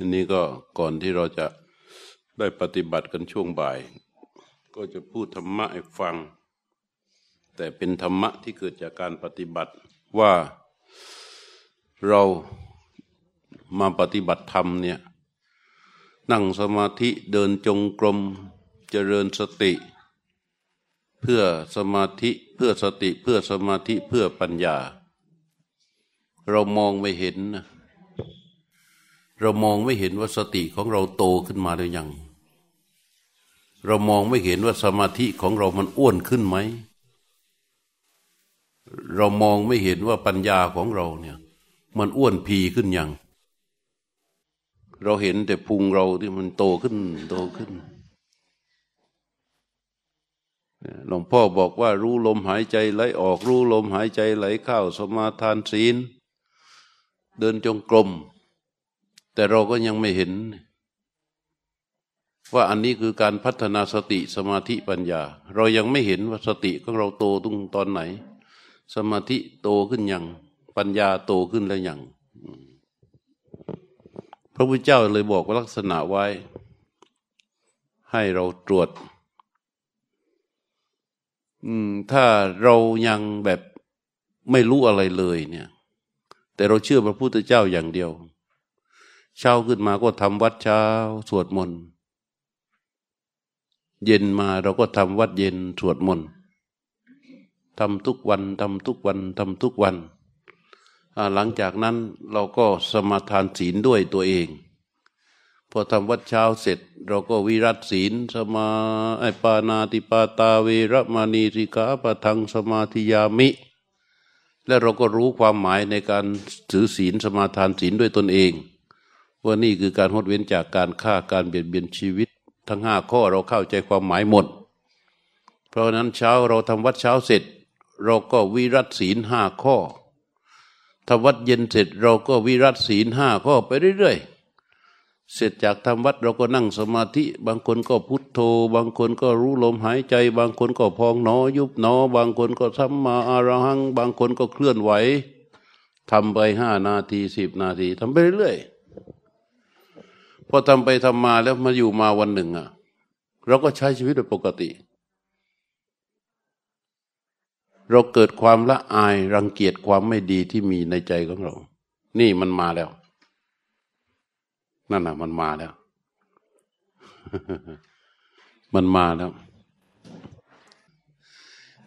อันนี้ก็ก่อนที่เราจะได้ปฏิบัติกันช่วงบ่าย ก็จะพูดธรรมะให้ฟัง แต่เป็นธรรมะที่เกิดจากการปฏิบัติว่าเรามาปฏิบัติธรรมเนี่ยนั่งสมาธิเดินจงกรมเจริญสติ เพื่อสมาธิเพื่อสติเพื่อสมาธิเพื่อปัญญา เรามองไม่เห็นนะ เรามองไม่เห็นว่าสติของเราโตขึ้นมาหรือยัง เรามองไม่เห็นว่าสมาธิของเรามันอ้วนขึ้นไหม เรามองไม่เห็นว่าปัญญาของเราเนี่ย มันอ้วนพีขึ้นยัง เราเห็นแต่พุงเราที่มันโตขึ้นโตขึ้นหลวงพ่อบอกว่ารู้ลมหายใจไหลออกรู้ลมหายใจไหลเข้าสมาทานศีล เดินจงกรม แต่เราก็ยังไม่เห็น ว่าอันนี้คือการพัฒนาสติสมาธิปัญญา เรายังไม่เห็นว่าสติของเราโตตรงตอนไหน สมาธิโตขึ้นยังปัญญาโตขึ้นแล้วยังพระพุทธเจ้าเลยบอกว่าลักษณะไว้ ให้เราตรวจ อืม ถ้าเรายังแบบไม่รู้อะไรเลยเนี่ย แต่เราเชื่อพระพุทธเจ้าอย่างเดียว เช้าขึ้นมาก็ทำวัดเช้า สวดมนต์เย็นมาเราก็ทำวัดเย็นสวดมนต์ทำทุกวันทำทุกวันทำทุกวัน หลังจากนั้นเราก็สมาทานศีลด้วยตัวเอง พอทำวัดเช้าเสร็จ เราก็วิรัตศีลสมาไอปานาติปาตาเวรมานีสิกาปะทังสมาธิยามิ และเราก็รู้ความหมายในการถือศีลสมาทานศีลด้วยตนเอง ว่านี่คือการหดเว้นจากการฆ่าการเบียดเบียนชีวิต ทั้งห้าข้อเราเข้าใจความหมายหมด เพราะนั้นเช้าเราทำวัดเช้าเสร็จ เราก็วิรัตศีลห้าข้อทำวัดเย็นเสร็จเราก็วิรัตศีลห้าข้อไปเรื่อยๆ เสร็จจากทำวัดเราก็นั่งสมาธิ บางคนก็พุทโธ บางคนก็รู้ลมหายใจ บางคนก็พองหนอ ยุบหนอ บางคนก็ทำมาอารหัง บางคนก็เคลื่อนไหวทำไปห้านาทีสิบนาทีทำไปเรื่อยๆ พอทำไปทำมาแล้วมาอยู่มาวันหนึ่งอะ เราก็ใช้ชีวิตโดยปกติ เราเกิดความละอายรังเกียจความไม่ดีที่มีในใจของเรา นี่มันมาแล้ว นั่นน่ะ มันมาแล้ว มันมาแล้ว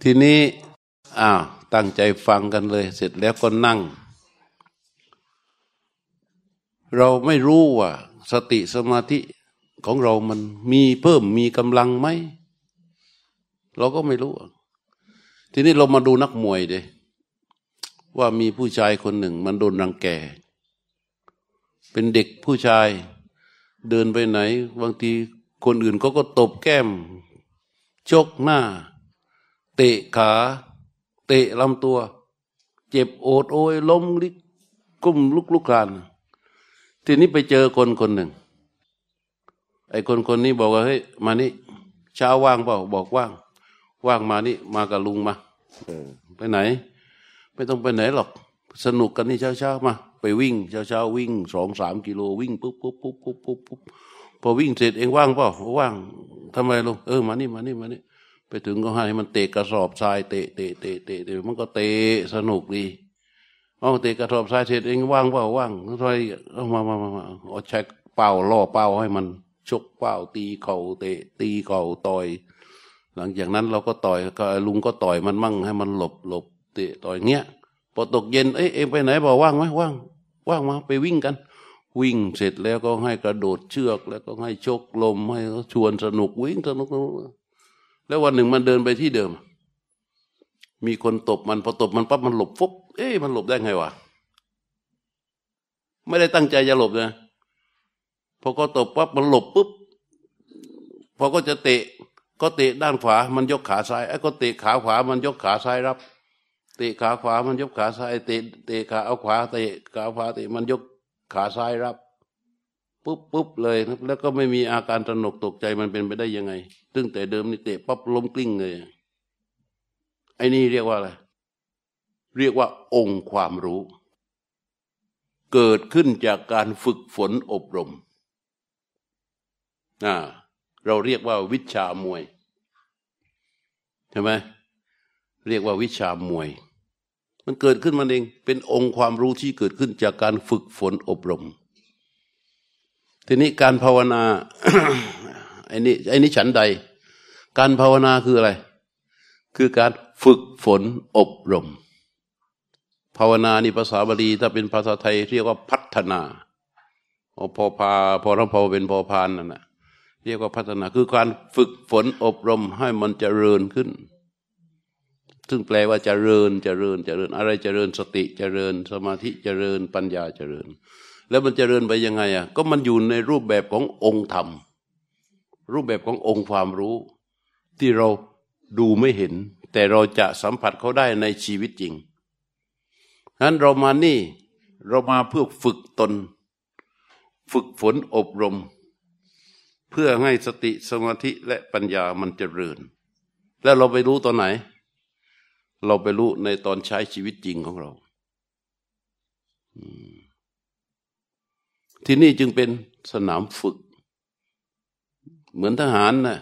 ทีนี้อ้าวตั้งใจฟังกันเลย เสร็จแล้วก็นั่ง เราไม่รู้ว่า สติสมาธิของเรามันมีเพิ่มมีกำลังไหม เราก็ไม่รู้ ทีนี้เรามาดูนักมวยเดยว่ามีผู้ชายคนหนึ่ง มันโดนรังแก เป็นเด็กผู้ชายเดินไปไหน บางทีคนอื่นเขาก็ตบแก้ม ชกหน้า เตะขา เตะลำตัว เจ็บโอดโอยล้มลิกกุ้มลุกลุกคลาน ทีนี้ไปเจอคนคนหนึ่ง ไอ้คนคนนี้บอกว่าเฮ้ยมานี่เช้าว่างเปล่าบอกว่าง ว่างมานี่ มากับลุงมาไปไหน ไม่ต้องไปไหนหรอก สนุกกันนี่เช้าเช้ามา ไปวิ่งเช้าเช้าวิ่งสองสามกิโลวิ่งปุ๊บปุ๊บปุ๊บปุ๊บปุ๊บปุ๊บพอวิ่งเสร็จเองว่างเปล่าว่างทำไมลุงเออมานี่มานี่มานี่ไปถึงก็ให้มันเตะกระสอบทรายเตะเตะเตะเตะมันก็เตะสนุกดี เอาเตะกระสอบทรายเสร็จเองว่างเปล่าว่างทอยเอามามามามาเอาใช้เป่าล่อเป่าให้มันชกเป่าตีเข่าเตะ ตีเข่าต่อย หลังจากนั้นเราก็ต่อยก็ลุงก็ต่อยมันมั่งให้มันหลบหลบเตะต่อยเงี้ยพอตกเย็นเอ้ยเองไปไหนบอกว่างไหมว่าง ว่างมาไปวิ่งกัน วิ่งเสร็จแล้วก็ให้กระโดดเชือก แล้วก็ให้ชกลมให้เขาชวนสนุกวิ่งสนุก แล้ววันหนึ่งมันเดินไปที่เดิม มีคนตบมันพอตบมันปั๊บมันหลบฟุบ เอ๊ะมันหลบได้ไงวะไม่ได้ตั้งใจจะหลบนะพอก็ตบปั๊บมันหลบปุ๊บพอก็จะเตะ ก็เตะด้านขวามันยกขาซ้ายไอ้ก็เตะขาขวามันยกขาซ้ายรับ เตะขาขวามันยกขาซ้ายเตะเตะขาเอาขวาเตะขาขวาเตะมันยกขาซ้ายรับปุ๊บปุ๊บเลยแล้วก็ไม่มีอาการตระหนกตกใจมันเป็นไปได้ยังไงซึ่งแต่เดิมนี่เตะปั๊บล้มกลิ้งเลยไอ้นี่เรียกว่าอะไร เรียกว่าองค์ความรู้ เกิดขึ้นจากการฝึกฝนอบรมเราเรียกว่าวิชามวยใช่ไหมเรียกว่าวิชามวย มันเกิดขึ้นมาเองเป็นองค์ความรู้ที่เกิดขึ้นจากการฝึกฝนอบรม ทีนี้การภาวนาไอ้นี่ไอ้นี่ฉันใด การภาวนาคืออะไร คือการฝึกฝนอบรมาวนานี่ภาษาบาลีถ้าเป็นภาษาไทยเรียกว่าพัฒนาพอพาพอรพอเป็นพอพานนั่นแหะเรียกว่าพัฒนาคือการฝึกฝนอบรมให้มันจเจริญขึ้น ซึ่งแปลว่าจเจริญเจริญเจริญ อะไรจเจริญสติจเจริญ สมาธิจเจริญปัญญาจเจริญ แล้วมันจเจริญไปยังไงอะก็มันอยู่ในรูปแบบขององค์ธรรม รูปแบบขององค์ความรู้ ที่เราดูไม่เห็น แต่เราจะสัมผัสเขาได้ในชีวิตจริง นั้นเรามานี่เรามาเพื่อฝึกตน ฝึกฝนอบรม เพื่อให้สติสมาธิและปัญญามันเจริญ แล้วเราไปรู้ตอนไหน เราไปรู้ในตอนใช้ชีวิตจริงของเราที่นี่จึงเป็นสนามฝึก เหมือนทหารนะ่ะ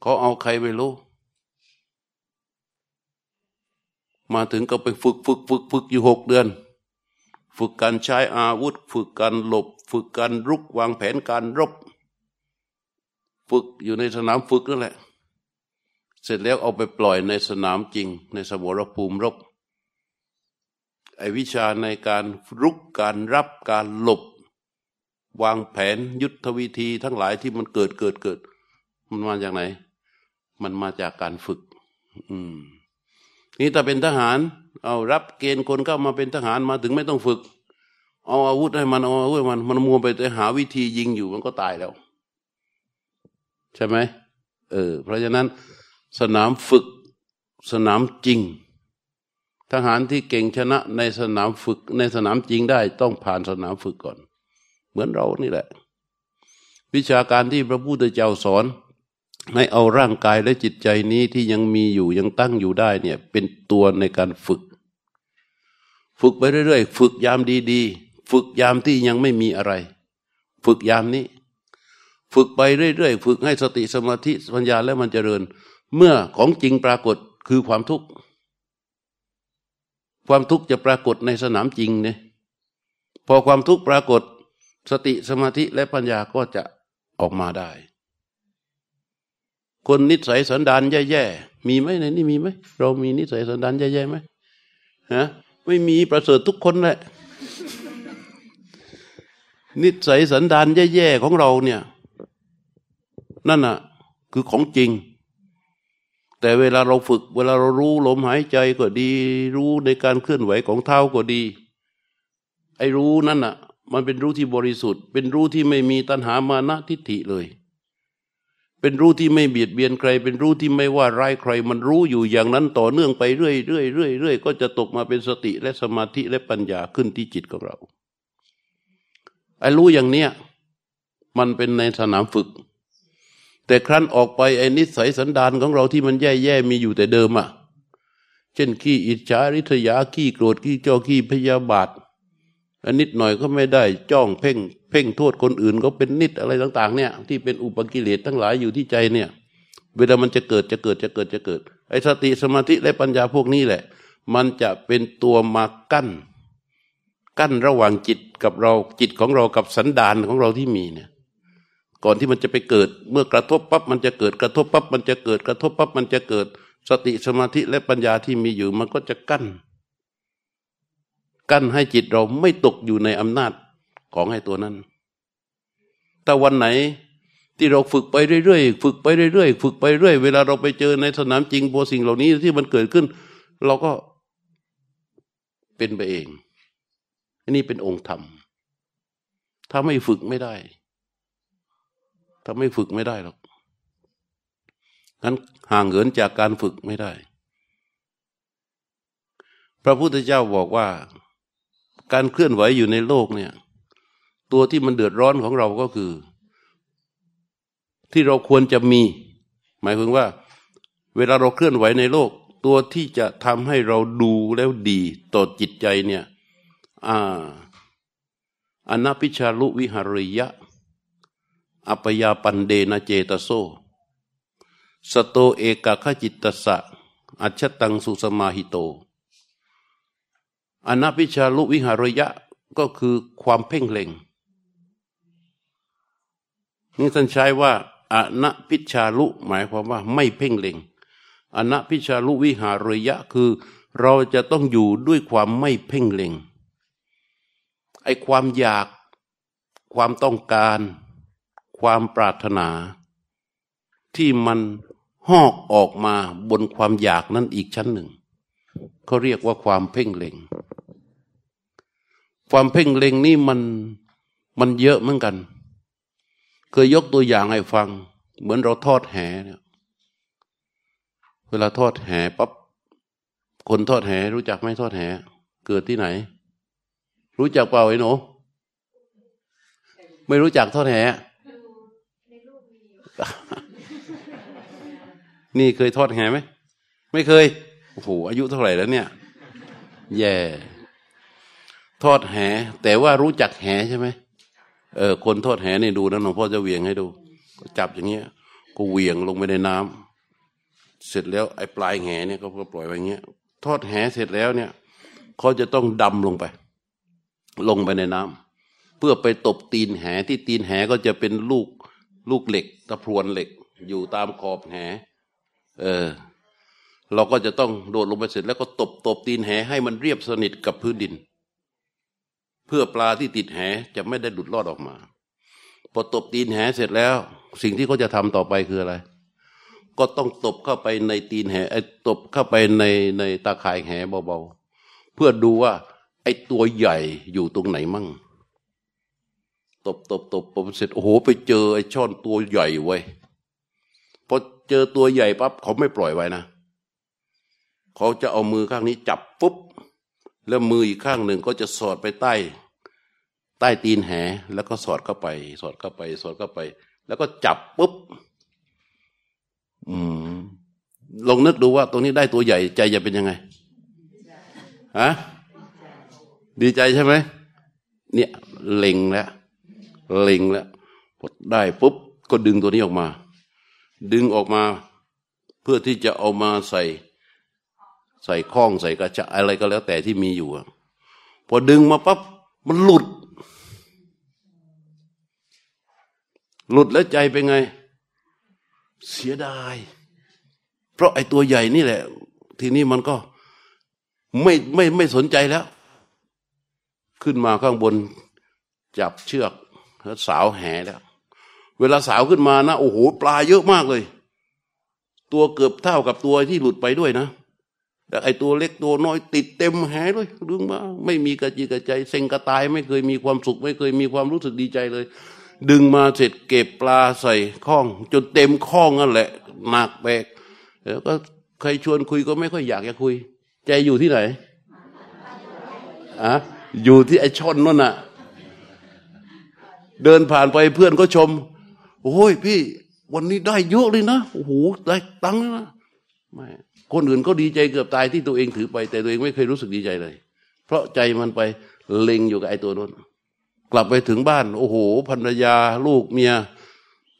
เขาเอาใครไปรู้ มาถึงก็ไปฝึกฝึกฝึกฝึกอยู่หกเดือน ฝึกการใช้อาวุธ ฝึกการหลบ ฝึกการรุกวางแผนการรบ ฝึกอยู่ในสนามฝึกนั่นแหละ เสร็จแล้วเอาไปปล่อยในสนามจริง ในสมรภูมิรบ ไอวิชาในการรุกการรับการหลบ วางแผนยุทธวิธีทั้งหลายที่มันเกิดเกิดเกิด มันมาจากไหน มันมาจากการฝึก อืม นี่ถ้าเป็นทหาร เอารับเกณฑ์คนเข้ามาเป็นทหารมาถึงไม่ต้องฝึก เอาอาวุธให้มันเอาอาวุธมันมันมัวไปหาวิธียิงอยู่มันก็ตายแล้ว ใช่ไหมเออ เพราะฉะนั้นสนามฝึกสนามจริง ทหารที่เก่งชนะในสนามฝึก ในสนามจริงได้ต้องผ่านสนามฝึกก่อน เหมือนเรานี่แหละ วิชาการที่พระพุทธเจ้าสอน ให้เอาร่างกายและจิตใจนี้ที่ยังมีอยู่ยังตั้งอยู่ได้เนี่ยเป็นตัวในการฝึก ฝึกไปเรื่อยๆ ฝึกยามดีๆ ฝึกยามที่ยังไม่มีอะไร ฝึกยามนี้ ฝึกไปเรื่อยๆ ฝึกให้สติสมาธิปัญญาแล้วมันเจริญ เมื่อของจริงปรากฏคือความทุกข์ ความทุกข์จะปรากฏในสนามจริงเนี่ยพอความทุกข์ปรากฏ สติสมาธิและปัญญาก็จะออกมาได้ คนนิสัยสันดานแย่ๆมีไหมในนี้มีไหมเรามีนิสัยสันดานแย่ๆไหมฮะไม่มีประเสริฐทุกคนแหละ นิสัยสันดานแย่ๆของเราเนี่ย นั่นน่ะ คือของจริง แต่เวลาเราฝึก เวลาเรารู้ลมหายใจก็ดี รู้ในการเคลื่อนไหวของเท้าก็ดี ไอ้รู้นั่นน่ะ มันเป็นรู้ที่บริสุทธิ์ เป็นรู้ที่ไม่มีตัณหามานะทิฏฐิเลย เป็นรู้ที่ไม่เบียดเบียนใคร เป็นรู้ที่ไม่ว่าร้ายใคร มันรู้อยู่อย่างนั้นต่อเนื่องไปเรื่อยเรื่อยเรื่อยเรื่อยก็จะตกมาเป็นสติและสมาธิและปัญญาขึ้นที่จิตของเราไอ้รู้อย่างเนี้ยมันเป็นในสนามฝึก แต่ครั้นออกไปไอ้นิสัยสันดานของเราที่มันแย่ๆมีอยู่แต่เดิมอะ เช่นขี้อิจฉาริษยาขี้โกรธขี้เจ้าขี้พยาบาท อนนิดหน่อยก็ไม่ได้จ้องเพ่ง เพ่งโทษคนอื่นก็เป็นนิดอะไรต่าง ๆ เนี่ย ที่เป็นอุปกิเลสทั้งหลายอยู่ที่ใจเนี่ย เวลามันจะเกิดจะเกิดจะเกิดจะเกิด ไอ้สติสมาธิและปัญญาพวกนี้แหละ มันจะเป็นตัวมากั้น กั้นระหว่างจิตกับเราจิตของเรากับสันดานของเราที่มีเนี่ย ก่อนที่มันจะไปเกิด เมื่อกระทบปั๊บมันจะเกิดกระทบปั๊บมันจะเกิดกระทบปั๊บมันจะเกิด สติสมาธิและปัญญาที่มีอยู่มันก็จะกั้น กั้นให้จิตเราไม่ตกอยู่ในอำนาจของให้ตัวนั้น แต่วันไหนที่เราฝึกไปเรื่อยๆ ฝึกไปเรื่อยๆ ฝึกไปเรื่อย เวลาเราไปเจอในสนามจริงพวสิ่งเหล่านี้ที่มันเกิดขึ้น เราก็เป็นไปเอง อันนี้เป็นองค์ธรรม ถ้าไม่ฝึกไม่ได้ ถ้าไม่ฝึกไม่ได้หรอกงั้นห่างเหินจากการฝึกไม่ได้ พระพุทธเจ้าบอกว่า การเคลื่อนไหวอยู่ในโลกเนี่ย ตัวที่มันเดือดร้อนของเราก็คือ ที่เราควรจะมี หมายถึงว่า เวลาเราเคลื่อนไหวในโลก ตัวที่จะทำให้เราดูแล้วดีต่อจิตใจเนี่ย อ่าอนัพิชาลุวิหาริยะ อัปยาปันเดนะเจตโซ สโตเอกขจิตตสะ อัจฉตังสุสมาหิโต อนัพิชาลุวิหารยะก็คือความเพ่งเล็ง นี่ท่านใช้ว่าอนัพิชาลุหมายความว่าไม่เพ่งเล็งอนัพิชาลุวิหารยะคือ เราจะต้องอยู่ด้วยความไม่เพ่งเล็งไอความอยาก ความต้องการ ความปรารถนา ที่มันหอกออกมาบนความอยากนั้นอีกชั้นหนึ่งเขาเรียกว่าความเพ่งเล็ง ความเพ่งเล็งนี่มันมันเยอะเหมือนกัน เคยยกตัวอย่างให้ฟัง เหมือนเราทอดแหเนี่ยเวลาทอดแหปั๊บคนทอดแหรู้จักไหมทอดแห เกิดที่ไหน รู้จักเปล่าไอ้หนูไม่รู้จักทอดแหนี่เคยทอดแหไหมไม่เคยโอ้โหอายุเท่าไหร่แล้วเนี่ย แย่ ทอดแห แต่ว่ารู้จักแหใช่ไหมเออ คนทอดแหนี่ดูนะหลวงพ่อจะเวียงให้ดูก็จับอย่างเงี้ยก็เวียงลงไปในน้ำเสร็จแล้วไอ้ปลายแหเนี่ยก็ปล่อยไว้เงี้ย ทอดแหเสร็จแล้วเนี่ยเขาจะต้องดำลงไป ลงไปในน้ำเพื่อไปตบตีนแหที่ตีนแหก็จะเป็นลูกลูกเหล็ก ตะพรวนเหล็ก อยู่ตามขอบแห เออ เราก็จะต้องโดดลงไปเสร็จแล้วก็ตบตบตีนแหให้มันเรียบสนิทกับพื้นดิน เพื่อปลาที่ติดแหจะไม่ได้หลุดรอดออกมา พอตบตีนแหเสร็จแล้ว สิ่งที่เขาจะทำต่อไปคืออะไร ก็ต้องตบเข้าไปในตีนแหไอ้ตบเข้าไปในในตาข่ายแหเบาๆ เพื่อดูว่า ไอ้ตัวใหญ่อยู่ตรงไหนมั่ง ตบตบตบตบเสร็จโอ้โห ไปเจอไอ้ช่อนตัวใหญ่ไว้พอเจอตัวใหญ่ปั๊บเขาไม่ปล่อยไว้นะเขาจะเอามือข้างนี้จับปุ๊บ แล้วมืออีกข้างหนึ่งก็จะสอดไปใต้ ใต้ตีนแห แล้วก็สอดเข้าไป สอดเข้าไป สอดเข้าไป แล้วก็จับปุ๊บ อืมลองนึกดูว่า ตรงนี้ได้ตัวใหญ่ใจจะเป็นยังไงฮะดีใจใช่ไหมเนี่ยเล็งแล้วเล็งแล้วได้ปุ๊บก็ดึงตัวนี้ออกมา ดึงออกมา เพื่อที่จะเอามาใส่ ใส่ข้องใส่กระชะอะไรก็แล้วแต่ที่มีอยู่พอดึงมาปั๊บมันหลุด หลุดแล้วใจเป็นไง เสียดาย เพราะไอ้ตัวใหญ่นี่แหละ ทีนี้มันก็ไม่ไม่ไม่สนใจแล้ว ขึ้นมาข้างบนจับเชือกแล้วสาวแหแล้ว เวลาสาวขึ้นมานะ โอ้โห ปลาเยอะมากเลย ตัวเกือบเท่ากับตัวที่หลุดไปด้วยนะ แต่ไอตัวเล็กตัวน้อยติดเต็มแหด้วยดึงมา ไม่มีกระจีกระใจเซ็งกระตายไม่เคยมีความสุข ไม่เคยมีความรู้สึกดีใจเลย ดึงมาเสร็จเก็บปลาใส่ข้อง จนเต็มข้องนั่นแหละหนักแบกแล้วก็ใครชวนคุยก็ไม่ค่อยอยากจะคุย ใจอยู่ที่ไหนอะอยู่ที่ไอช่อนนั่นน่ะ เดินผ่านไปเพื่อนก็ชมโอ้ยพี่ วันนี้ได้เยอะเลยนะโอ้โหได้ตังค์นะไม่ คนอื่นก็ดีใจเกือบตายที่ตัวเองถือไป แต่ตัวเองไม่เคยรู้สึกดีใจเลย เพราะใจมันไปเล็งอยู่กับไอ้ตัวนั้นกลับไปถึงบ้าน โอ้โหภรรยาลูกเมีย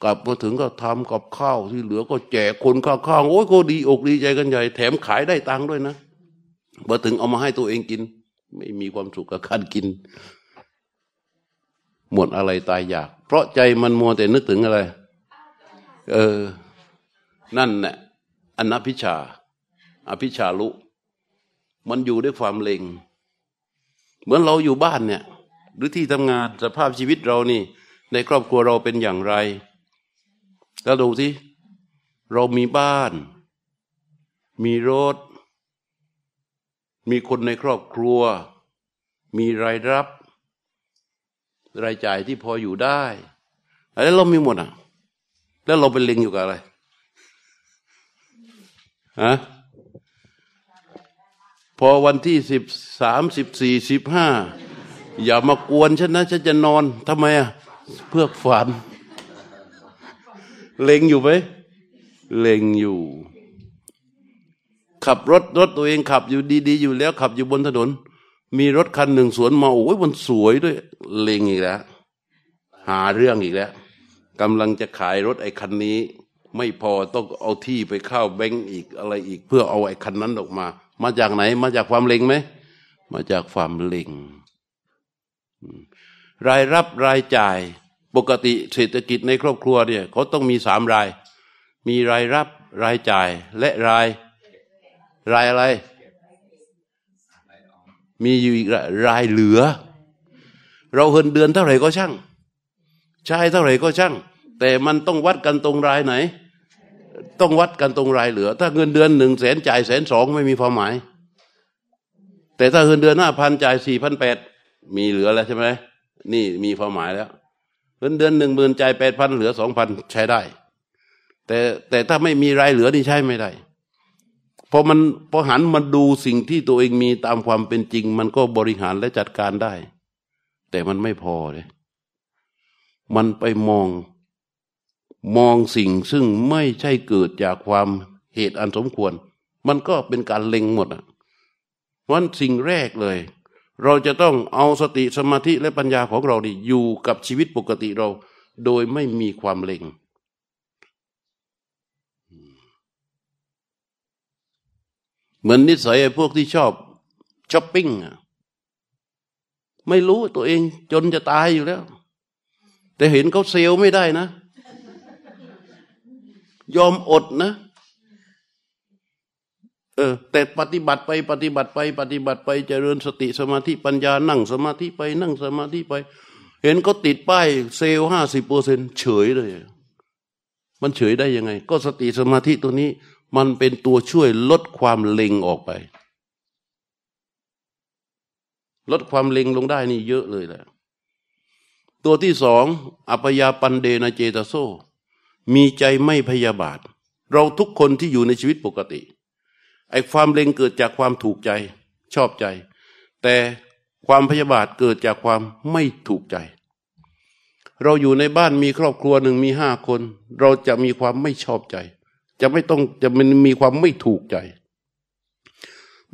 กลับมาถึงก็ทำกับข้าวที่เหลือก็แจกคนข้างๆโอ้ยก็ดีอกดีใจกันใหญ่ แถมขายได้ตังค์ด้วยนะมาถึงเอามาให้ตัวเองกิน ไม่มีความสุขกับการกิน หมดอะไรตายอยาก เพราะใจมันมัวแต่นึกถึงอะไร เออ นั่นแหละอนัพิชา อภิชาลุ มันอยู่ด้วยความเล็งเหมือนเราอยู่บ้านเนี่ย หรือที่ทำงานสภาพชีวิตเรานี่ ในครอบครัวเราเป็นอย่างไร แล้วดูสิเรามีบ้าน มีรถ มีคนในครอบครัว มีรายรับ รายจ่ายที่พออยู่ได้แล้วเรามีหมดอะ แล้วเราเป็นเล็งอยู่กับอะไรฮะ พอวันที่สิบสามสิบสี่สิบห้าอย่ามากวนฉันนะฉันจะนอนทำไมอะเพื่อฝัน เล็งอยู่ไหมเล็งอยู่ ขับรถรถตัวเองขับอยู่ดีๆ อยู่แล้ว ขับอยู่บนถนน มีรถคันหนึ่งสวนมาโอ้ยมันสวยด้วย เลงอีกแล้ว หาเรื่องอีกแล้วกำลังจะขายรถไอ้คันนี้ ไม่พอต้องเอาที่ไปเข้าแบงก์อีกอะไรอีก เพื่อเอาไอ้คันนั้นออกมา มาจากไหน มาจากความเลงไหม มาจากความเลงรายรับรายจ่ายปกติเศรษฐกิจในครอบครัวเนี่ยเขาต้องมีสามราย มีรายรับรายจ่ายและราย รายอะไร มีอยู่อีกรายเหลือ เราเงินเดือนเท่าไหร่ก็ช่างใช้เท่าไหร่ก็ช่าง แต่มันต้องวัดกันตรงรายไหน ต้องวัดกันตรงรายเหลือ ถ้าเงินเดือนหนึ่งแสนจ่ายแสนสองไม่มีความหมาย แต่ถ้าเงินเดือนห้าพันจ่ายสี่พันแปดมีเหลือแล้วใช่ไหมนี่มีความหมายแล้ว เงินเดือนหนึ่งหมื่นจ่ายแปดพันเหลือสองพันใช้ได้ แต่แต่ถ้าไม่มีรายเหลือนี่ใช้ไม่ได้พอมันพอหันมาดูสิ่งที่ตัวเองมีตามความเป็นจริง มันก็บริหารและจัดการได้ แต่มันไม่พอเลย มันไปมอง มองสิ่งซึ่งไม่ใช่เกิดจากความเหตุอันสมควร มันก็เป็นการเล็งหมดอะวันสิ่งแรกเลย เราจะต้องเอาสติสมาธิและปัญญาของเราดิอยู่กับชีวิตปกติเรา โดยไม่มีความเล็งเหมือนนิสัยพวกที่ชอบช้อปปิ้งอะไม่รู้ตัวเองจนจะตายอยู่แล้ว แต่เห็นเขาเซลไม่ได้นะ ยอมอดนะ เออ แต่ปฏิบัติไป ปฏิบัติไป ปฏิบัติไปเจริญสติสมาธิปัญญานั่งสมาธิไปนั่งสมาธิไป เห็นเขาติดป้ายเซลห้าสิบเปอร์เซ็นเฉยเลย มันเฉยได้ยังไง ก็สติสมาธิตัวนี้ มันเป็นตัวช่วยลดความเล็งออกไป ลดความเล็งลงได้นี่เยอะเลยแหละตัวที่สองอัปยาปันเดนเจตโซ มีใจไม่พยาบาท เราทุกคนที่อยู่ในชีวิตปกติ ไอ้ความเล็งเกิดจากความถูกใจ ชอบใจ แต่ความพยาบาทเกิดจากความไม่ถูกใจ เราอยู่ในบ้านมีครอบครัวหนึ่งมีห้าคน เราจะมีความไม่ชอบใจ จะไม่ต้องจะมันมีความไม่ถูกใจ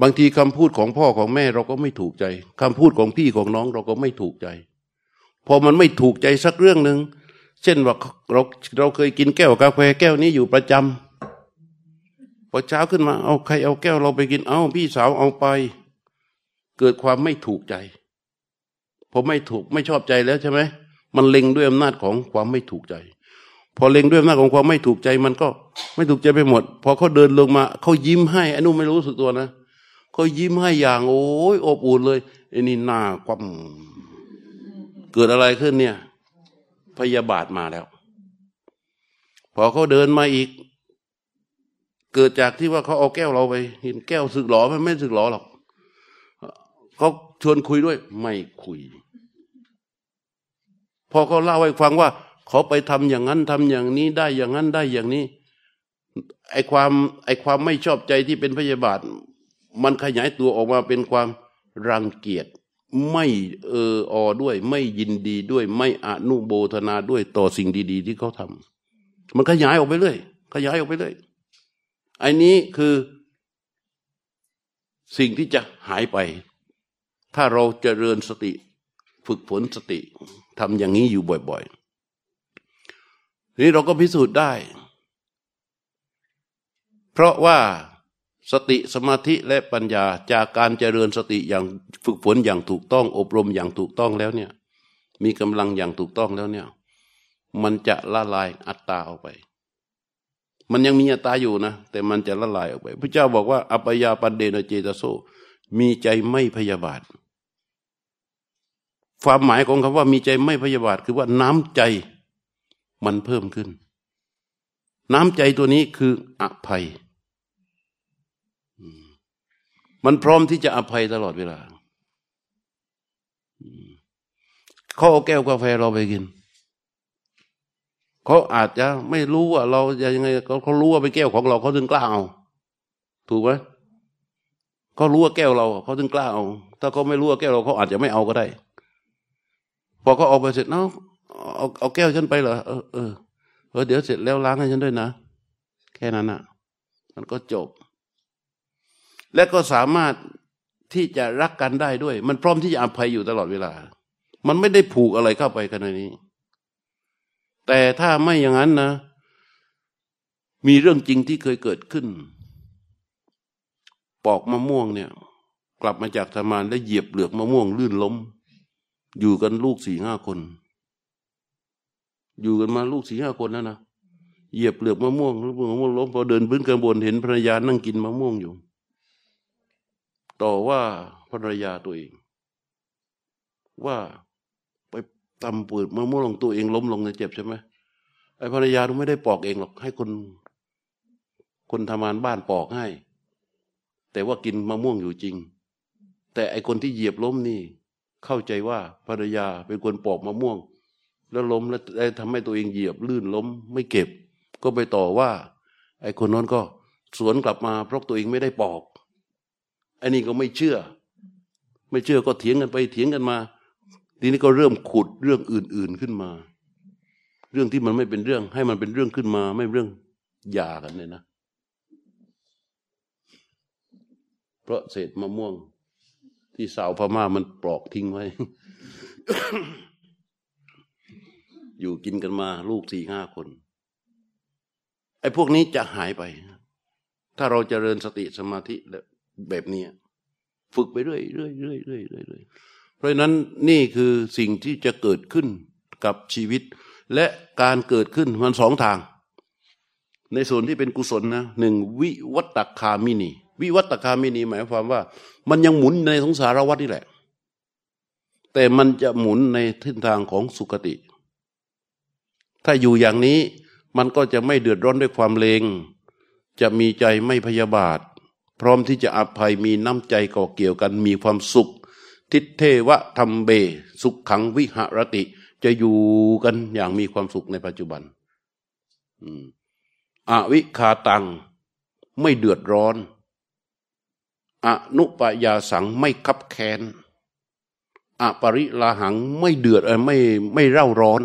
บางทีคำพูดของพ่อของแม่เราก็ไม่ถูกใจคำพูดของพี่ของน้องเราก็ไม่ถูกใจ พอมันไม่ถูกใจสักเรื่องหนึ่ง เช่นว่าเราเราเคยกินแก้วกาแฟแก้วนี้อยู่ประจำพอเช้าขึ้นมาเอาใครเอาแก้วเราไปกินเอาพี่สาวเอาไป เกิดความไม่ถูกใจพอไม่ถูกไม่ชอบใจแล้วใช่ไหมมันเล็งด้วยอำนาจของความไม่ถูกใจ พอเล็งด้วยอำนาจของความไม่ถูกใจมันก็ไม่ถูกใจไปหมด พอเขาเดินลงมาเขายิ้มให้อนุไม่รู้สึกตัวนะเขายิ้มให้อย่างโอ้ยอบอุ่นเลยไอ้นี่หน้าความเกิดอะไรขึ้นเนี่ย พยาบาทมาแล้ว พอเขาเดินมาอีก เกิดจากที่ว่าเขาเอาแก้วเราไปเห็นแก้วสึกหลอมันไม่สึกหลอหรอกเขาชวนคุยด้วย ไม่คุย พอเขาเล่าให้ฟังว่าเขาไปทำอย่างนั้นทำอย่างนี้ได้อย่างนั้นได้อย่างนี้ ไอความไอความไม่ชอบใจที่เป็นพยาบาท มันขยายตัวออกมาเป็นความรังเกียจ ไม่เอออด้วย ไม่ยินดีด้วย ไม่อนุโบธนาด้วยต่อสิ่งดี ๆ ที่เขาทำมันขยายออกไปเรื่อยขยายออกไปเรื่อยอันนี้คือสิ่งที่จะหายไป ถ้าเราจเจริญสติ ฝึกฝนสติทำอย่างนี้อยู่บ่อยๆ นี้เราก็พิสูจน์ได้ เพราะว่า สติสมาธิและปัญญาจากการเจริญสติอย่างฝึกฝนอย่างถูกต้อง อบรมอย่างถูกต้องแล้วเนี่ย มีกำลังอย่างถูกต้องแล้วเนี่ย มันจะละลายอัตตาออกไป มันยังมีอัตตาอยู่นะ แต่มันจะละลายออกไป พระเจ้าบอกว่าอัปยาปันเดนเจตโซมีใจไม่พยาบาท ความหมายของคำว่ามีใจไม่พยาบาท คือว่าน้ำใจมันเพิ่มขึ้น น้ำใจตัวนี้คืออภัย มันพร้อมที่จะอภัยตลอดเวลาเขาเอาแก้วกาแฟเราไปกิน เขาอาจจะไม่รู้ว่าเราจะยังไงเขาเขารู้ว่าเป็นแก้วของเราเขาถึงกล้าเอา ถูกไหมเขารู้ว่าแก้วเราเขาถึงกล้าเอา ถ้าเขาไม่รู้ว่าแก้วเราเขาอาจจะไม่เอาก็ได้ พอเขาเอาไปเสร็จเนาะเอาเอาแก้วฉันไปเหรอเออเออเออเดี๋ยวเสร็จแล้วล้างให้ฉันด้วยนะ แค่นั้นอะ มันก็จบ และก็สามารถที่จะรักกันได้ด้วย มันพร้อมที่จะอภัยอยู่ตลอดเวลา มันไม่ได้ผูกอะไรเข้าไปขนาดนี้ แต่ถ้าไม่อย่างนั้นนะ มีเรื่องจริงที่เคยเกิดขึ้น ปอกมะม่วงเนี่ย กลับมาจากทำงานแล้วเหยียบเหลือกมะม่วงลื่นล้ม อยู่กันลูกสี่ห้าคน อยู่กันมาลูกสี่ห้าคนแล้วนะเหยียบเปลือกมะม่วงมะม่วงล้มพอเดินพื้นกันบนเห็นภรรยานั่งกินมะม่วงอยู่ ต่อว่าภรรยาตัวเอง ว่าไปตำปิดมะม่วงตัวเองล้มลงในเจ็บใช่ไหมไอ้ภรรยาไม่ได้ปอกเองหรอก ให้คนคนทำงานบ้านปอกให้ แต่ว่ากินมะม่วงอยู่จริง แต่ไอ้คนที่เหยียบล้มนี่ เข้าใจว่าภรรยาเป็นคนปอกมะม่วง แล้วล้มแล้วทำให้ตัวเองเหยียบลื่นล้ม ไม่เก็บ ก็ไปต่อว่า ไอ้คนนั้นก็สวนกลับมาเพราะตัวเองไม่ได้ปอก อันนี้ก็ไม่เชื่อ ไม่เชื่อก็เถียงกันไปเถียงกันมา ทีนี้ก็เริ่มขุดเรื่องอื่น ๆขึ้นมา เรื่องที่มันไม่เป็นเรื่อง ให้มันเป็นเรื่องขึ้นมา ไม่เรื่องหย่ากันเลยนะเพราะเศษมะม่วง ที่สาวพม่ามันปลอกทิ้งไว้ อยู่กินกันมา ลูกสี่ห้าคนไอ้พวกนี้จะหายไป ถ้าเราจเจริญสติสมาธิแล้ว แบบนี้ฝึกไปเรื่อยเรื่อยเรื่อยเรื่อยเรื่อยเพราะนั้นนี่คือสิ่งที่จะเกิดขึ้นกับชีวิต และการเกิดขึ้นมันสองทาง ในส่วนที่เป็นกุศลนะหนึ่งวิวัตคามินี วิวัตคามินีหมายความว่า มันยังหมุนในสงสารวัฏนี่แหละ แต่มันจะหมุนในทิศทางของสุคติ ถ้าอยู่อย่างนี้มันก็จะไม่เดือดร้อนด้วยความเลง จะมีใจไม่พยาบาท พร้อมที่จะอภัยมีน้ำใจก่อเกี่ยวกันมีความสุข ทิเทวะธรรมเบ สุขขังวิหรติ จะอยู่กันอย่างมีความสุขในปัจจุบันอวิคาตัง ไม่เดือดร้อน อนุปยาสังไม่คับแค้นอปริลาหังไม่เดือดไม่ไม่เร่าร้อน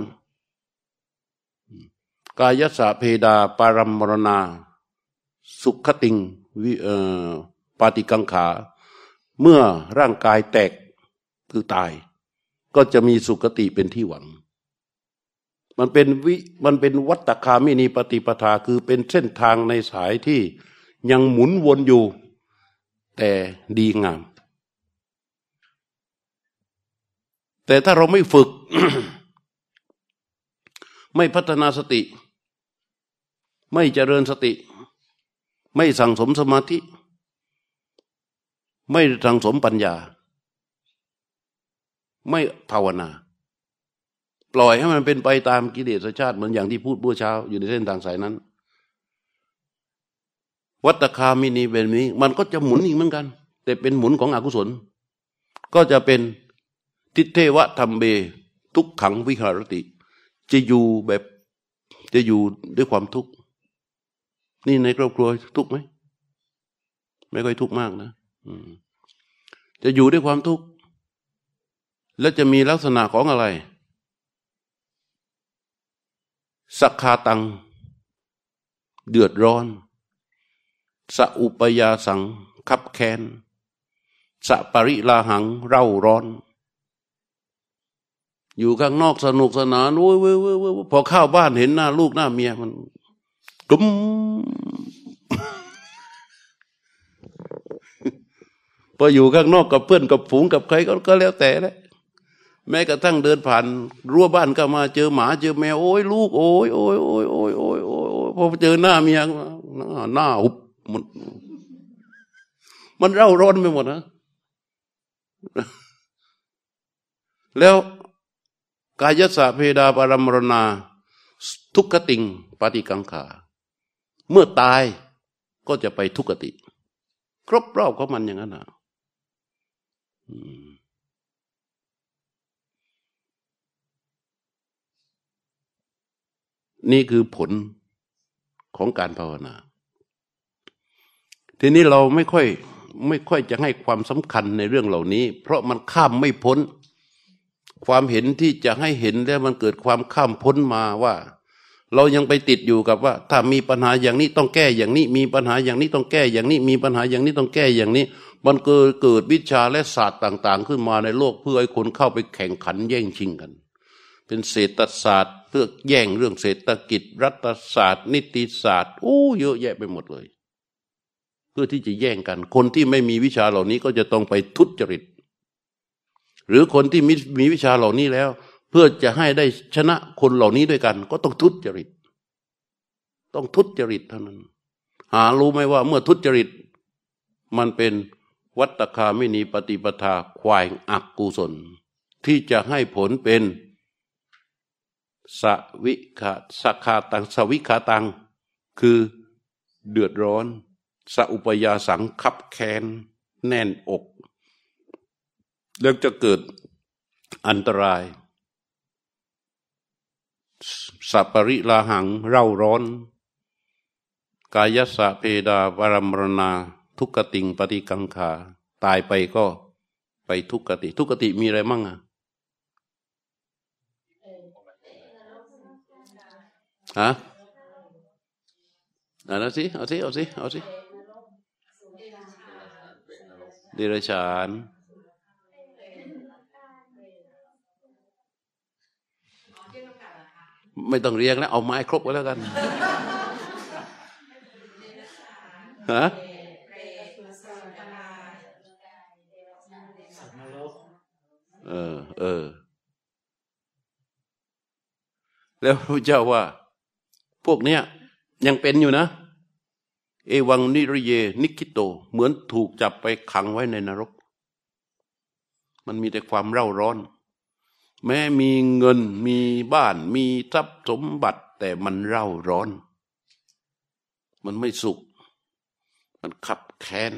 กายสะเพดาปารมมรณา สุขติง วิปาติกังขา เมื่อร่างกายแตกคือตาย ก็จะมีสุขติเป็นที่หวัง มันเป็นวิมันเป็นวัตคามินีปฏิปทาคือเป็นเส้นทางในสายที่ยังหมุนวนอยู่ แต่ดีงาม แต่ถ้าเราไม่ฝึก ไม่พัฒนาสติ ไม่เจริญสติ ไม่สั่งสมสมาธิ ไม่สั่งสมปัญญา ไม่ภาวนา ปล่อยให้มันเป็นไปตามกิเลสชาติ เหมือนอย่างที่พูดเมื่อเช้า อยู่ในเส้นทางสายนั้น วัตคามินีแบบนี้ มันก็จะหมุนอีกเหมือนกัน แต่เป็นหมุนของอกุศล ก็จะเป็นทิเทวะธรรมเบ ทุกขังวิหารติ จะอยู่แบบจะอยู่ด้วยความทุกข์ นี่ในครอบครัวทุกข์ไหมไม่ค่อยทุกข์มากนะจะอยู่ด้วยความทุกข์และจะมีลักษณะของอะไร สักคาตัง เดือดร้อนสอุปยาสัง คับแค้นสปริลาหัง เร่าร้อน อยู่ข้างนอกสนุกสนานโว้ยพอเข้าบ้านเห็นหน้าลูกหน้าเมียมันกุม พออยู่ข้างนอกกับเพื่อนกับฝูงกับใครก็ก็แล้วแต่แหละแม้กระทั่งเดินผ่าน รั้วบ้านก็มาเจอหมาเจอแมวโอ้ยลูกโอ้ยโอ้ยโอ้ยโอ้ยโอ้ยโอ้ยพอเจอหน้าเมียหน้าหุบมันมันเร่าร้อนไปหมดนะแล้วกายสะเพดาปรมรณา ทุกขติงปฏิกังขา เมื่อตายก็จะไปทุกติ ครบรอบของมันอย่างนั้นนะนี่คือผลของการภาวนา ทีนี้เราไม่ค่อยไม่ค่อยจะให้ความสำคัญในเรื่องเหล่านี้ เพราะมันข้ามไม่พ้น ความเห็นที่จะให้เห็นแล้วมันเกิดความข้ามพ้นมาว่า เรายังไปติดอยู่กับว่า ถ้ามีปัญหาอย่างนี้ต้องแก้อย่างนี้ มีปัญหาอย่างนี้ต้องแก้อย่างนี้ มีปัญหาอย่างนี้ต้องแก้อย่างนี้ มันเกิดเกิดวิชาและศาสตร์ต่าง ๆ ขึ้นมาในโลกเพื่อให้คนเข้าไปแข่งขันแย่งชิงกัน เป็นเศรษฐศาสตร์เพื่อแย่งเรื่องเศรษฐกิจ รัฐศาสตร์ นิติศาสตร์โอ้เยอะแยะไปหมดเลย เพื่อที่จะแย่งกัน คนที่ไม่มีวิชาเหล่านี้ก็จะต้องไปทุจริต หรือคนที่มีมีวิชาเหล่านี้แล้ว พื่อจะให้ได้ชนะคนเหล่านี้ด้วยกัน ก็ต้องทุจริต ต้องทุจริตเท่านั้น หารู้ไหมว่าเมื่อทุจริต มันเป็นวัตคาไม่นีปฏิปทาควายอักกุศล ที่จะให้ผลเป็นสวิขาสคาตังสวิขาตัง คือเดือดร้อนสอุปยาสังคับแค้นแน่นอก แล้วจะเกิดอันตราย สัปริลาหังเร่าร้อน กายสะเพดาปรมรณา ทุกติงปฏิกังขา ตายไปก็ไปทุกติ ทุกติมีอะไรมั่งอะฮะเอาสิเอาสิเอาสิเอาสิเดรัจฉาน ไม่ต้องเรียงแล้วเอาไม้ครบไว้แล้วกันฮะเออ เออ แล้วพระเจ้าว่า พวกเนี้ย ยังเป็นอยู่นะ เอวังนิรเย นิคิโต เหมือนถูกจับไปขังไว้ในนรก มันมีแต่ความเร่าร้อน แม้มีเงินมีบ้านมีทรัพย์สมบัติ แต่มันเร่าร้อน มันไม่สุข มันขับแค้น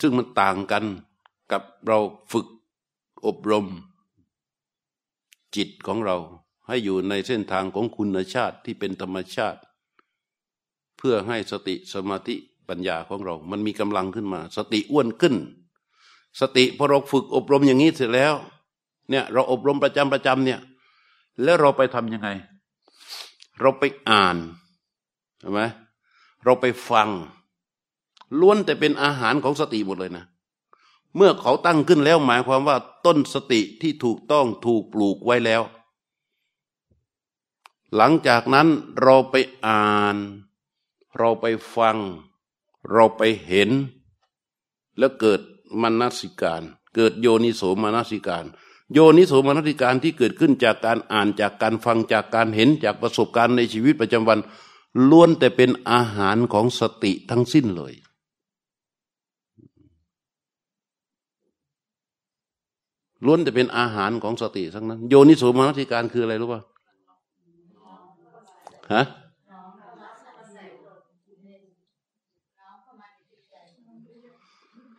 ซึ่งมันต่างกันกับเราฝึกอบรม จิตของเราให้อยู่ในเส้นทางของคุณชาติที่เป็นธรรมชาติ เพื่อให้สติสมาธิ ปัญญาของเรา มันมีกำลังขึ้นมา สติอ้วนขึ้น สติพอเราฝึกอบรมอย่างนี้เสร็จแล้ว เนี่ยเราอบรมประจำประจำเนี่ย แล้วเราไปทำยังไง เราไปอ่านใช่ไหมเราไปฟัง ล้วนแต่เป็นอาหารของสติหมดเลยนะเมื่อเขาตั้งขึ้นแล้วหมายความว่า ต้นสติที่ถูกต้องถูกปลูกไว้แล้ว หลังจากนั้นเราไปอ่าน เราไปฟัง เราไปเห็น แล้วเกิดมนสิการ เกิดโยนิโสมนสิการ โยนิโสมนสิการที่เกิดขึ้นจากการอ่านจากการฟังจากการเห็นจากประสบการณ์ในชีวิตประจำวันล้วนแต่เป็นอาหารของสติทั้งสิ้นเลย ล้วนแต่เป็นอาหารของสติทั้งนั้น โยนิโสมนสิการคืออะไรรู้ป่ะฮะ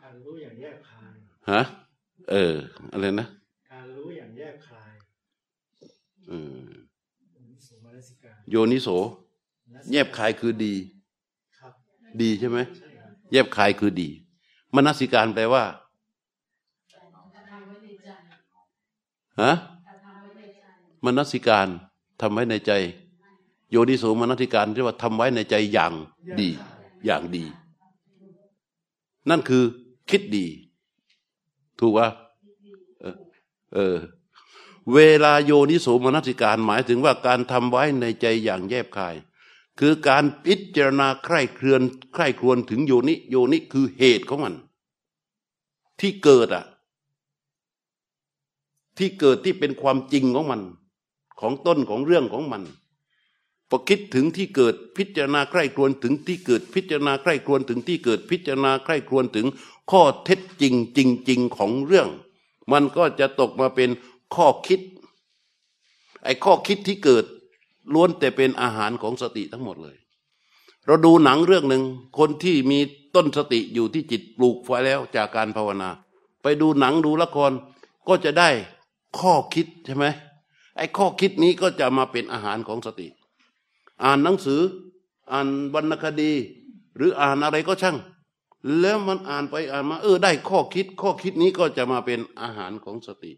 การรู้อย่างแยกคาย ฮะ เออ อะไรนะ การรู้อย่างแยกคายเออโยนิโส แยบคายคือดี ดีใช่ไหม แยบคายคือดี มนสิการแปลว่า ฮะ มนสิการทำไว้ในใจ โยนิโสมนสิการที่ว่าทำไว้ในใจอย่างดี อย่างดี นั่นคือคิดดี ถูกป่ะเออ เวลาโยนิโสมนสิการหมายถึงว่าการทำไว้ในใจอย่างแยบคาย คือการพิจารณาใคร่เครวนใคร่ครวนถึงโยนิ โยนิคือเหตุของมัน ที่เกิดอะ ที่เกิดที่เป็นความจริงของมัน ของต้นของเรื่องของมันพอคิดถึงที่เกิดพิจารณาใคร่ครวญถึงที่เกิดพิจารณาใคร่ครวญถึงที่เกิดพิจารณาใคร่ครวญถึงข้อเท็จ จริงจริง ๆ ของเรื่อง มันก็จะตกมาเป็นข้อคิด ไอ้ข้อคิดที่เกิดล้วนแต่เป็นอาหารของสติทั้งหมดเลย เราดูหนังเรื่องหนึ่งคนที่มีต้นสติอยู่ที่จิตปลูกไว้แล้วจากการภาวนา ไปดูหนังดูละครก็จะได้ข้อคิดใช่ไหมไอ้ข้อคิดนี้ก็จะมาเป็นอาหารของสติ อ่านหนังสือ อ่านวรรณคดี หรืออ่านอะไรก็ช่าง แล้วมันอ่านไปอ่านมา เออ ได้ข้อคิด ข้อคิดนี้ก็จะมาเป็นอาหารของสติ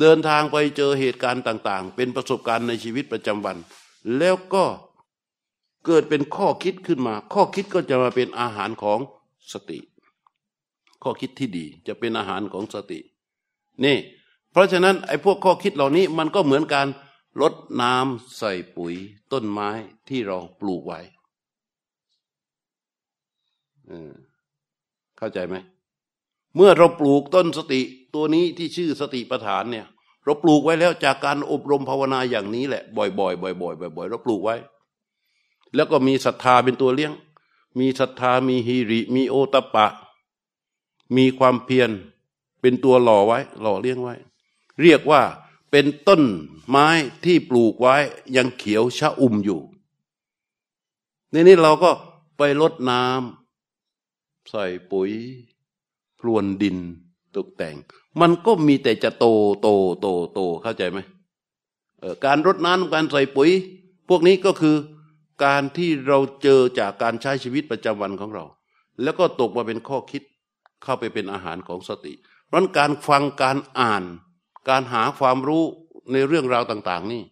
เดินทางไปเจอเหตุการณ์ต่าง ๆ เป็นประสบการณ์ในชีวิตประจำวัน แล้วก็เกิดเป็นข้อคิดขึ้นมา ข้อคิดก็จะมาเป็นอาหารของสติ ข้อคิดที่ดีจะเป็นอาหารของสติ นี่ เพราะฉะนั้นไอ้พวกข้อคิดเหล่านี้มันก็เหมือนการลดน้ำใส่ปุ๋ยต้นไม้ที่เราปลูกไว้ เข้าใจไหม เมื่อเราปลูกต้นสติตัวนี้ที่ชื่อสติปัฏฐานเนี่ย เราปลูกไว้แล้วจากการอบรมภาวนาอย่างนี้แหละ บ่อยๆบ่อยๆบ่อยๆเราปลูกไว้ แล้วก็มีศรัทธาเป็นตัวเลี้ยง มีศรัทธามีฮิริ มีโอตปะ มีความเพียรเป็นตัวหล่อไว้ หล่อเลี้ยงไว้ เรียกว่าเป็นต้นไม้ที่ปลูกไว้ยังเขียวชะอุ่มอยู่ในนี้เราก็ไปลดน้ำ ใส่ปุ๋ยพรวนดินตกแต่ง มันก็มีแต่จะโตโตโตโตเข้าใจไหมการรดน้ำการใส่ปุ๋ย พวกนี้ก็คือการที่เราเจอจากการใช้ชีวิตประจำวันของเรา แล้วก็ตกมาเป็นข้อคิดเข้าไปเป็นอาหารของสติเพราะการฟังการอ่าน การหาความรู้ในเรื่องราวต่าง ๆ นี่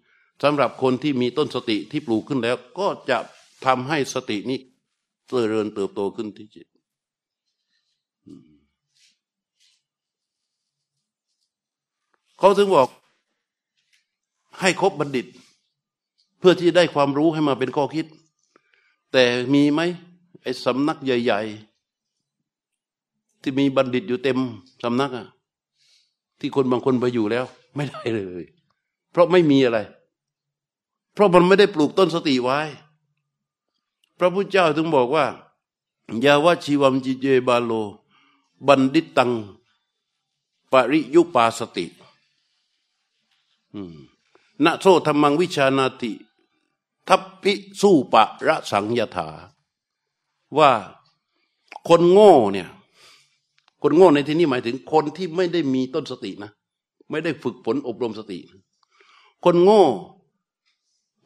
สำหรับคนที่มีต้นสติที่ปลูกขึ้นแล้ว ก็จะทำให้สตินี้เจริญเติบโตขึ้นที่จิต เขาถึงบอกให้คบบัณฑิต เพื่อที่จะได้ความรู้ให้มาเป็นข้อคิด แต่มีไหมไอ้สำนักใหญ่ ๆ ที่มีบัณฑิตอยู่เต็มสำนักอะที่คนบางคนไปอยู่แล้ว ไม่ได้เลย เพราะไม่มีอะไร เพราะมันไม่ได้ปลูกต้นสติไว้ พระพุทธเจ้าถึงบอกว่ายาวชีวัมจิเจบาโล บัณฑิตตัง ปริยุปาสติ ณโซธรรมังวิชานาติ ทัพพิสู้ปะระสังยถา ว่าคนโง่เนี่ย คนโง่ในที่นี้หมายถึงคนที่ไม่ได้มีต้นสตินะ ไม่ได้ฝึกฝนอบรมสติ คนโง่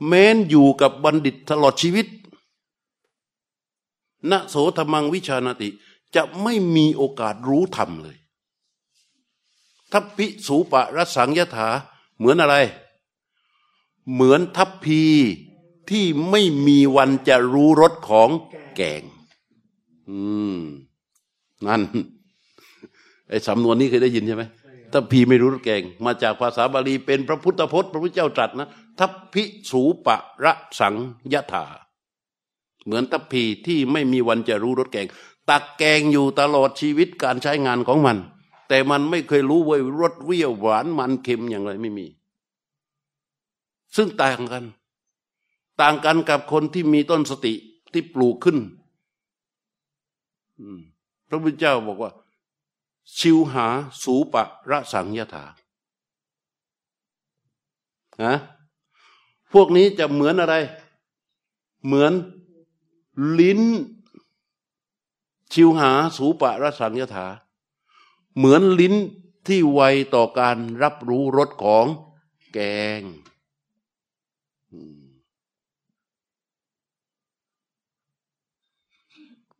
แม้นอยู่กับบัณฑิตตลอดชีวิตณโสธมังวิชานาติ จะไม่มีโอกาสรู้ธรรมเลยทัพพิสูปะรสังยถา เหมือนอะไร เหมือนทัพพีที่ไม่มีวันจะรู้รสของแกง อืม นั่นไอ้สำนวนนี้เคยได้ยินใช่ไหมถ้าพีไม่รู้แกง มาจากภาษาบาลีเป็นพระพุทธพจน์ พระพุทธเจ้าตรัสนะทัพพิสูปะระสังยถาเหมือนทัพพีที่ไม่มีวันจะรู้รสแกง ตักแกงอยู่ตลอดชีวิตการใช้งานของมัน แต่มันไม่เคยรู้ว่ารสเวี่ยวหวานมันเค็มอย่างไรไม่มี ซึ่งต่างกัน ต่างกันกับคนที่มีต้นสติที่ปลูกขึ้นพระพุทธเจ้าบอกว่า ชิวหาสูปะระสังยถานะพวกนี้จะเหมือนอะไร เหมือนลิ้น ชิวหาสูปะระสังยถา เหมือนลิ้นที่ไวต่อการรับรู้รสของแกง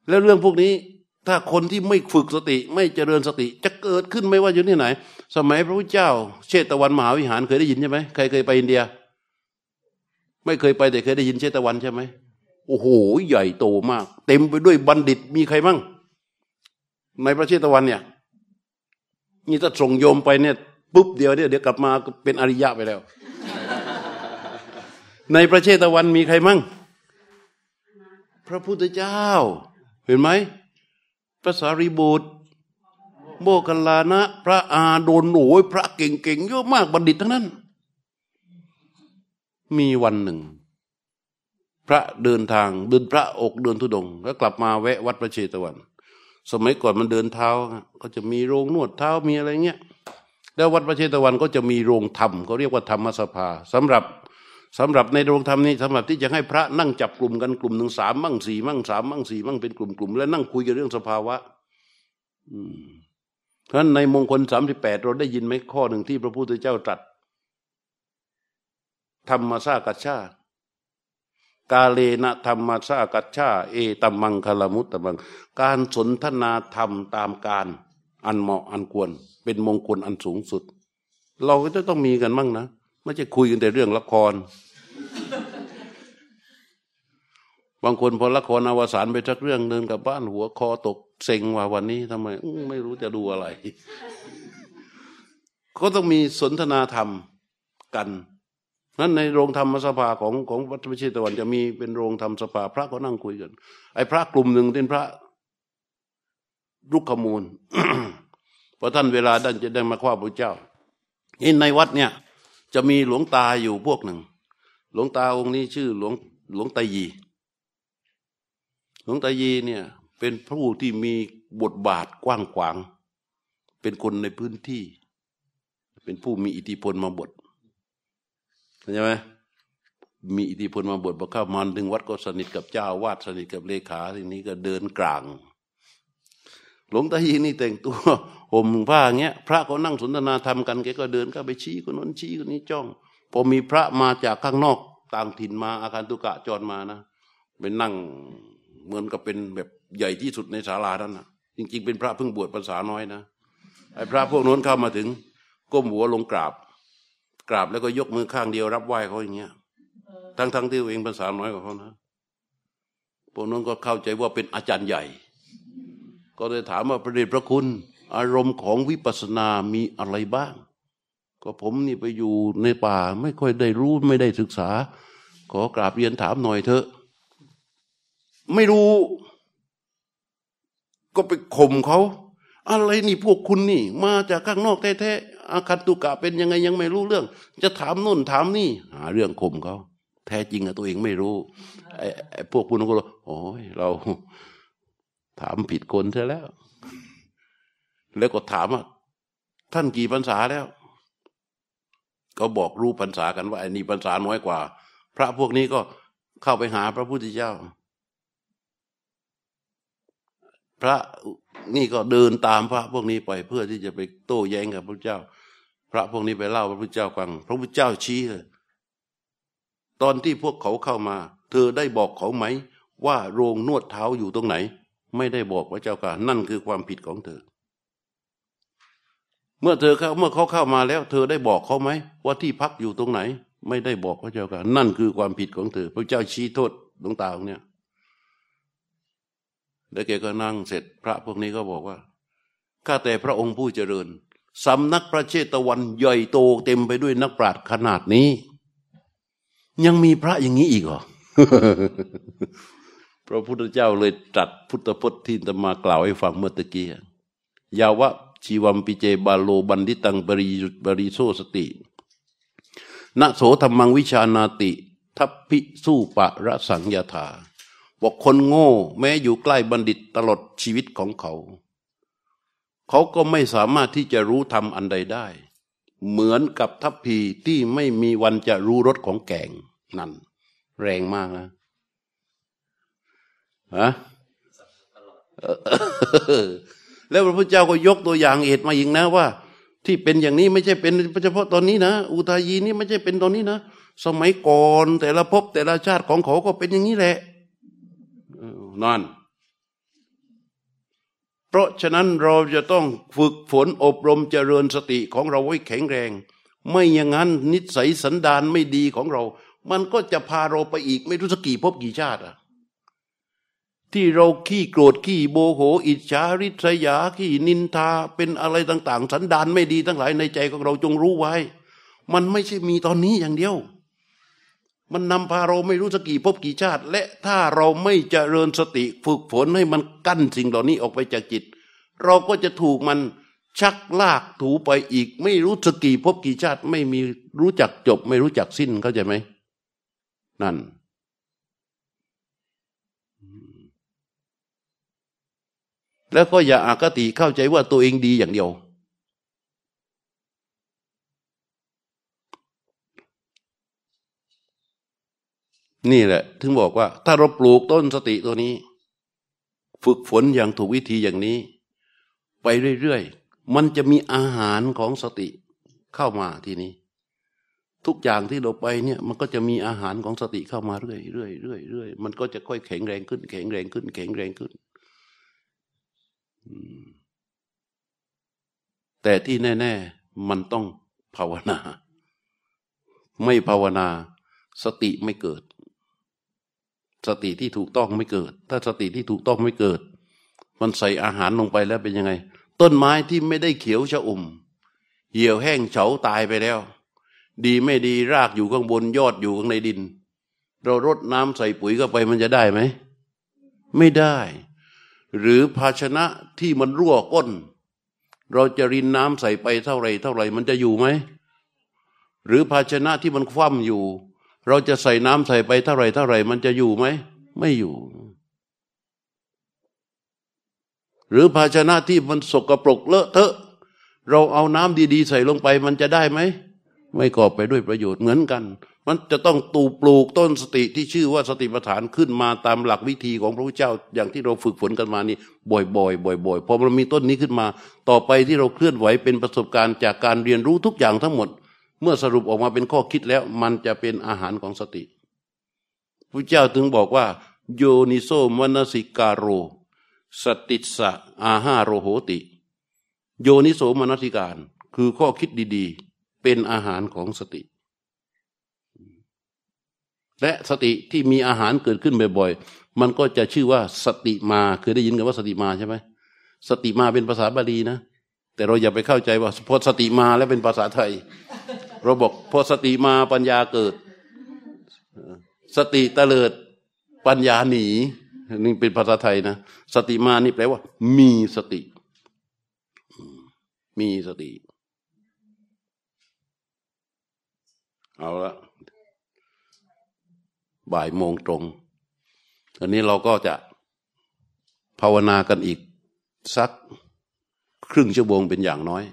แล้วเรื่องพวกนี้ถ้าคนที่ไม่ฝึกสติ ไม่เจริญสติ จะเกิดขึ้นไม่ว่าอยู่ที่ไหน สมัยพระพุทธเจ้า เชตวันมหาวิหารเคยได้ยินใช่ไหมใครเคยไปอินเดีย ไม่เคยไปแต่เคยได้ยินเชตวันใช่ไหมโอ้โห ใหญ่โตมาก เต็มไปด้วยบัณฑิตมีใครมั่งในพระเชตวันเนี่ย นี่ถ้าส่งโยมไปเนี่ยปุ๊บเดียวเดี๋ยวเดี๋ยวกลับมาเป็นอริยะไปแล้ว ในพระเชตวันมีใครมั่ง พระพุทธเจ้า เห็นไหมพระสารีบุตร โมคลานะ พระอาโดนโอยพระเก่งๆเยอะมากบัณฑิตทั้งนั้น มีวันหนึ่ง พระเดินทางเดินพระอกเดินทุดง แล้วกลับมาแวะวัดพระเชตวัน สมัยก่อนมันเดินเท้า ก็จะมีโรงนวดเท้ามีอะไรเงี้ยแล้ววัดพระเชตวันก็จะมีโรงธรรมเขาเรียกว่าธรรมสภาสำหรับสำหรับในโรงธรรมนี้สำหรับที่จะให้พระนั่งจับกลุ่มกันกลุ่มหนึ่งสามมั่งสี่มั่งสามมั่งสี่มั่งเป็นกลุ่มกลุ่มแล้วนั่งคุยกันเรื่องสภาวะเพราะฉะนั้นในมงคลสามสิบแปดเราได้ยินไหมข้อหนึ่งที่พระพุทธเจ้าตรัสธรรมซากัชชา กาเลนะธรรมชากัจฉาเอตัมมังคลมุตตมัง การสนทนาธรรมตามการอันเหมาะอันควร เป็นมงคลอันสูงสุด เราก็จะต้องมีกันมั่งนะไม่ใช่คุยกันแต่เรื่องละคร บางคนพอละครอวสานไปสักเรื่องเดินกับบ้านหัวคอตกเซ็งว่าวันนี้ทำไมไม่รู้จะดูอะไร ก็ต้องมีสนทนาธรรมกัน นั้นในโรงธรรมสภาของของวัดพระชิตวัน จะมีเป็นโรงธรรมสภา พระก็นั่งคุยกัน ไอ้พระกลุ่มหนึ่งเป็นพระรุกขมูลพอท่านเวลาท่านจะได้มาคว้าพระเจ้านี่ในวัดเนี่ย จะมีหลวงตาอยู่พวกหนึ่ง หลวงตาองค์นี้ชื่อหลวงหลวงตายี หลวงตายีเนี่ย เป็นผู้ที่มีบทบาทกว้างขวาง เป็นคนในพื้นที่ เป็นผู้มีอิทธิพลมาบท ใจไหมมีอิทธิพลมาบทพอเข้ามาถึงวัดก็สนิทกับเจ้าวาดสนิทกับเลขาทีนี้ก็เดินกลาง หลวงตาฮีนี่แต่งตัวห่มผ้าเงี้ย พระก็นั่งสนทนาธรรมกันแกก็เดินก็ไปชี้คนนั้นชี้คนนี้จ้องพอมีพระมาจากข้างนอกต่างถิ่นมาอาคารตุกะจรมานะไปนั่งเหมือนกับเป็นแบบใหญ่ที่สุดในศาลานั้นนะจริง ๆ เป็นพระเพิ่งบวชภาษาน้อยนะไอ้พระพวกนั้นเข้ามาถึงก้มหัวลงกราบ กราบแล้วก็ยกมือข้างเดียวรับไหว้เขาอย่างเงี้ย ทั้งทั้งที่ตัวเองภาษาน้อยกว่าเขานะพวกนั้นก็เข้าใจว่าเป็นอาจารย์ใหญ่ ก็เลยถามว่าพระเดชพระคุณ อารมณ์ของวิปัสสนามีอะไรบ้าง ก็ผมนี่ไปอยู่ในป่า ไม่ค่อยได้รู้ไม่ได้ศึกษา ขอกราบเรียนถามหน่อยเถอะ ไม่รู้ ก็ไปข่มเขา อะไรนี่พวกคุณนี่ มาจากข้างนอกแท้ๆอาคันตุกะเป็นยังไงยังไม่รู้เรื่อง จะถามนู่นถามนี่ หาเรื่องข่มเขาแท้จริงอะตัวเองไม่รู้ไอ้ไอ้พวกคุณก็รู้โอ้ยเรา ถามผิดคนเธอแล้ว แล้วก็ถามว่าท่านกี่พรรษาแล้ว ก็บอกรู้พรรษากันว่าไอ้นี่พรรษาน้อยกว่า พระพวกนี้ก็เข้าไปหาพระพุทธเจ้า พระนี่ก็เดินตามพระพวกนี้ไปเพื่อที่จะไปโต้แย้งกับพระเจ้า พระพวกนี้ไปเล่าพระพุทธเจ้าฟัง พระพุทธเจ้าชี้เลยตอนที่พวกเขาเข้ามา เธอได้บอกเขาไหม ว่าโรงนวดเท้าอยู่ตรงไหน ไม่ได้บอกพระเจ้าค่ะนั่นคือความผิดของเธอ เมื่อเธอเข้าเมื่อเขาเข้ามาแล้ว เธอได้บอกเขาไหม ว่าที่พักอยู่ตรงไหน ไม่ได้บอกพระเจ้าค่ะนั่นคือความผิดของเธอ พระเจ้าชี้โทษดวงตาของเนี่ย แล้วแกก็นั่งเสร็จพระพวกนี้ก็บอกว่าข้าแต่พระองค์ผู้เจริญสำนักพระเชตวันใหญ่โตเต็มไปด้วยนักปราชญ์ขนาดนี้ ยังมีพระอย่างนี้อีกเหรอพระพุทธเจ้าเลยตรัสพุทธพจน์ที่ตมากล่าวให้ฟังเมื่อตะกี้ยาวะชีวัมปิเจ พาโล ปัณฑิตัง ปะยิรุปาสะติ นะ โสธัมมังวิชานาติ ทัพพี สูปะระสังยะถา บอกคนโง่ แม้อยู่ใกล้บัณฑิตตลอดชีวิตของเขา เขาก็ไม่สามารถที่จะรู้ธรรมอันใดได้ เหมือนกับทัพพีที่ไม่มีวันจะรู้รสของแกงนั่น แรงมากนะฮะแล้วพระพุทธเจ้าก็ยกตัวอย่างเอตมาอีกนะว่า ที่เป็นอย่างนี้ไม่ใช่เป็นเฉพาะตอนนี้นะอุทายีนี่ไม่ใช่เป็นตอนนี้นะสมัยก่อนแต่ละภพแต่ละชาติของเขาก็เป็นอย่างนี้แหละ นั่น เพราะฉะนั้นเราจะต้องฝึกฝนอบรมเจริญสติของเราไว้แข็งแรง ไม่อย่างนั้นนิสัยสันดานไม่ดีของเรา มันก็จะพาเราไปอีกไม่รู้สักกี่ภพกี่ชาติอะที่เราขี้โกรธขี้โบโห อิจฉาริษยาขี้นินทาเป็นอะไรต่าง ๆ สันดานไม่ดีทั้งหลายในใจของเราจงรู้ไว้ มันไม่ใช่มีตอนนี้อย่างเดียว มันนำพาเราไม่รู้สักกี่พบกี่ชาติ และถ้าเราไม่เจริญสติฝึกฝนให้มันกั้นสิ่งเหล่านี้ออกไปจากจิต เราก็จะถูกมันชักลากถูไปอีก ไม่รู้สักกี่พบกี่ชาติ ไม่มีรู้จักจบ ไม่รู้จักสิ้นเข้าใจไหมนั่น แล้วก็อย่าอากติเข้าใจว่าตัวเองดีอย่างเดียว นี่แหละ ถึงบอกว่า ถ้าเราปลูกต้นสติตัวนี้ ฝึกฝนอย่างถูกวิธีอย่างนี้ ไปเรื่อยๆ มันจะมีอาหารของสติเข้ามาทีนี้ ทุกอย่างที่เราไปเนี่ยมันก็จะมีอาหารของสติเข้ามาเรื่อยเรื่อยเรื่อยเรื่อยมันก็จะค่อยแข็งแรงขึ้น แข็งแรงขึ้น แข็งแรงขึ้น แต่ที่แน่ ๆ มันต้องภาวนา ไม่ภาวนา สติไม่เกิด สติที่ถูกต้องไม่เกิด ถ้าสติที่ถูกต้องไม่เกิด มันใส่อาหารลงไปแล้วเป็นยังไง ต้นไม้ที่ไม่ได้เขียวชะอุ่ม เหี่ยวแห้งเฉาตายไปแล้ว ดีไม่ดีรากอยู่ข้างบนยอดอยู่ข้างในดิน เรารดน้ำใส่ปุ๋ยเข้าไปมันจะได้ไหม ไม่ได้ หรือภาชนะที่มันรั่วก้น เราจะรินน้ำใส่ไปเท่าไรเท่าไรมันจะอยู่ไหมหรือภาชนะที่มันคว่ำอยู่ เราจะใส่น้ำใส่ไปเท่าไรเท่าไรมันจะอยู่ไหม ไม่อยู่ หรือภาชนะที่มันสกรปรกเลอะเทอะ เราเอาน้ำดีๆ ใส่ลงไปมันจะได้ไหม ไม่ก่อไปด้วยประโยชน์เหมือนกัน มันจะต้องตูปลูกต้นสติที่ชื่อว่าสติปัฏฐานขึ้นมาตามหลักวิธีของพระพุทธเจ้าอย่างที่เราฝึกฝนกันมานี่บ่อยๆบ่อยๆพอมันมีต้นนี้ขึ้นมา ต่อไปที่เราเคลื่อนไหวเป็นประสบการณ์จากการเรียนรู้ทุกอย่างทั้งหมด เมื่อสรุปออกมาเป็นข้อคิดแล้ว มันจะเป็นอาหารของสติพระเจ้าถึงบอกว่า โยนิโสมนสิกาโร สติสะอาหาโรโหติ โยนิโสมนสิการ คือข้อคิดดี ๆ เป็นอาหารของสติ และสติที่มีอาหารเกิดขึ้นบ่อยๆ มันก็จะชื่อว่าสติมาคือได้ยินกันว่าสติมาใช่ไหมสติมาเป็นภาษาบาลีนะ แต่เราอย่าไปเข้าใจว่าพอสติมาแล้วเป็นภาษาไทย เราบอกพอสติมาปัญญาเกิด สติเตลิดปัญญาหนีนี่เป็นภาษาไทยนะสติมานี่แปลว่า มีสติ มีสติ เอาละบ่ายโมงตรงอันนี้เราก็จะภาวนากันอีกสักครึ่งชั่วโมงเป็นอย่างน้อย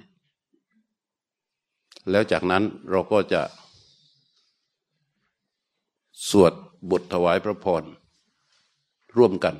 แล้วจากนั้นเราก็จะ สวดบทถวายพระพรร่วมกัน